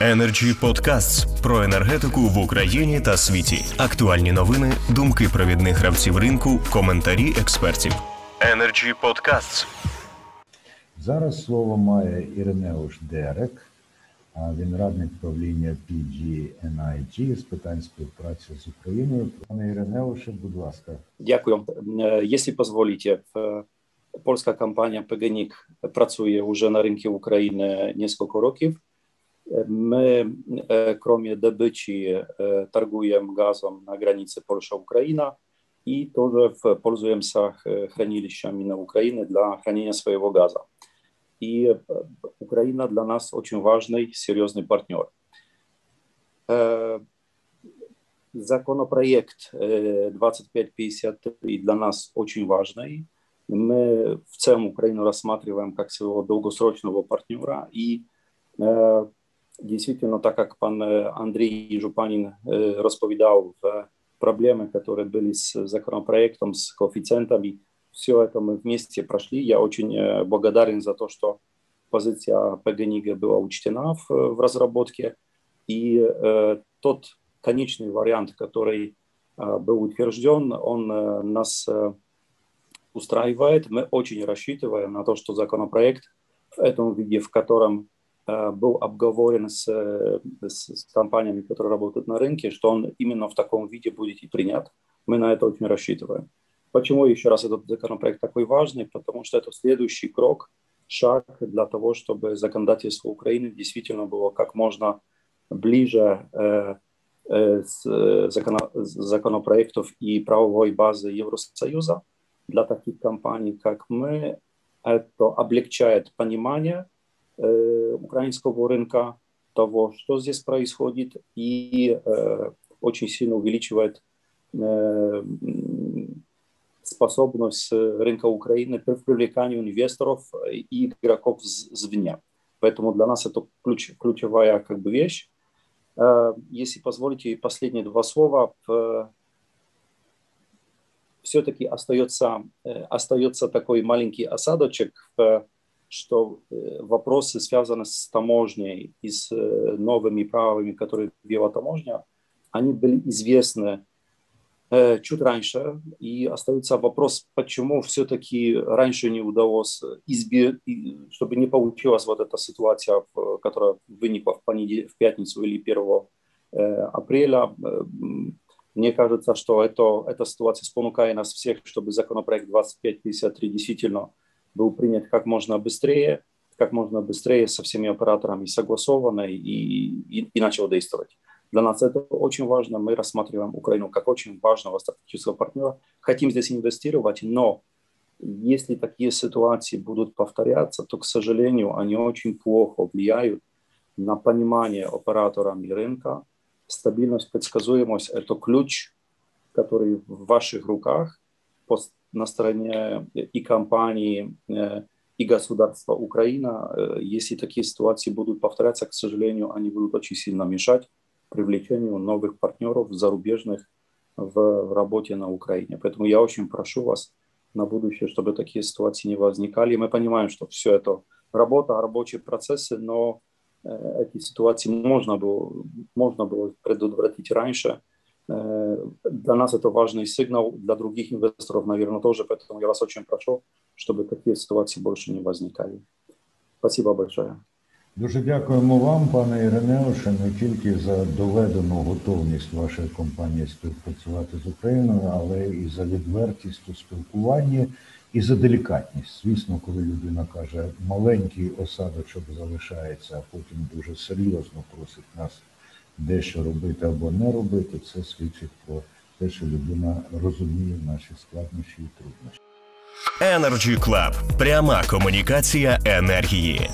Energy Podcasts про енергетику в Україні та світі. Актуальні новини, думки провідних гравців ринку, коментарі експертів. Energy Podcasts. Зараз слово має Іринеуш Дерек. Він радник правління PGNIG з питань співпраці з Україною. Пане Іринеуше, будь ласка. Дякую. Е, Jeśli pozwolicie, w- polska kampania PGNiG pracuje już na rynku Ukrainy nieskoľko rokів. My, e, kromie dobyci, e, targujemy gazem na granicy Polska-Ukraina i тоже пользуемся хранилищами на Украине для хранения своего газа. И Украина для нас очень важный, серьезный партнер. Законопроект э, 2553 для нас очень важный. Мы в целом Украину рассматриваем как своего долгосрочного партнера. И действительно, так как пан э, Андрей Жупанин э, расповедал в проблемы, которые были с законопроектом, с коэффициентами, все это мы вместе прошли. Я очень э, благодарен за то, что позиция ПГНИГа была учтена в, в разработке. И э, тот конечный вариант, который э, был утвержден, он э, нас э, устраивает. Мы очень рассчитываем на то, что законопроект в этом виде, в котором э, был обговорен с, э, с, с компаниями, которые работают на рынке, что он именно в таком виде будет и принят. Мы на это очень рассчитываем. Почему еще раз этот законопроект такой важный? Потому что это следующий крок, шаг для того, чтобы законодательство Украины действительно было как можно ближе э, э, с э, с законопроектов и правовой базы Евросоюза для таких компаний, как мы. Это облегчает понимание э, украинского рынка, того, что здесь происходит, и э, очень сильно увеличивает э, способность рынка Украины при привлекании инвесторов и игроков извне. Поэтому для нас это ключ, ключевая как бы вещь. Э, Если позволите, последние два слова. В- Все-таки остается, э, остается такой маленький осадочек, в- что э, вопросы, связанные с таможней и с э, новыми правилами, которые ввела таможня, они были известны э, чуть раньше, и остается вопрос, почему все-таки раньше не удалось избежать, чтобы не получилась вот эта ситуация, которая выникла в, понеде- в пятницу или 1 э, апреля. Мне кажется, что это, эта ситуация спонукает нас всех, чтобы законопроект 2553 действительно был принят как можно быстрее, как можно быстрее со всеми операторами согласованно и, и, и начал действовать. Для нас это очень важно. Мы рассматриваем Украину как очень важного стратегического партнера. Хотим здесь инвестировать, но если такие ситуации будут повторяться, то, к сожалению, они очень плохо влияют на понимание операторами рынка. Стабильность, предсказуемость – это ключ, который в ваших руках на стороне и компании, э, и государства Украина. Э, Если такие ситуации будут повторяться, к сожалению, они будут очень сильно мешать привлечению новых партнеров зарубежных в работе на Украине. Поэтому я очень прошу вас на будущее, чтобы такие ситуации не возникали. Мы понимаем, что все это работа, рабочие процессы, но э, эти ситуации можно было, можно было предотвратить раньше. Э, Для нас это важный сигнал, для других инвесторов, наверное, тоже. Поэтому я вас очень прошу, чтобы такие ситуации больше не возникали. Спасибо большое. Дуже дякуємо вам, пане Іринеуше, не тільки за доведену готовність вашої компанії співпрацювати з Україною, але і за відвертість у спілкуванні і за делікатність. Звісно, коли людина каже, маленький осадочок залишається, а потім дуже серйозно просить нас дещо робити або не робити, це свідчить про те, що людина розуміє наші складнощі і труднощі. Energy Club. Пряма комунікація енергії.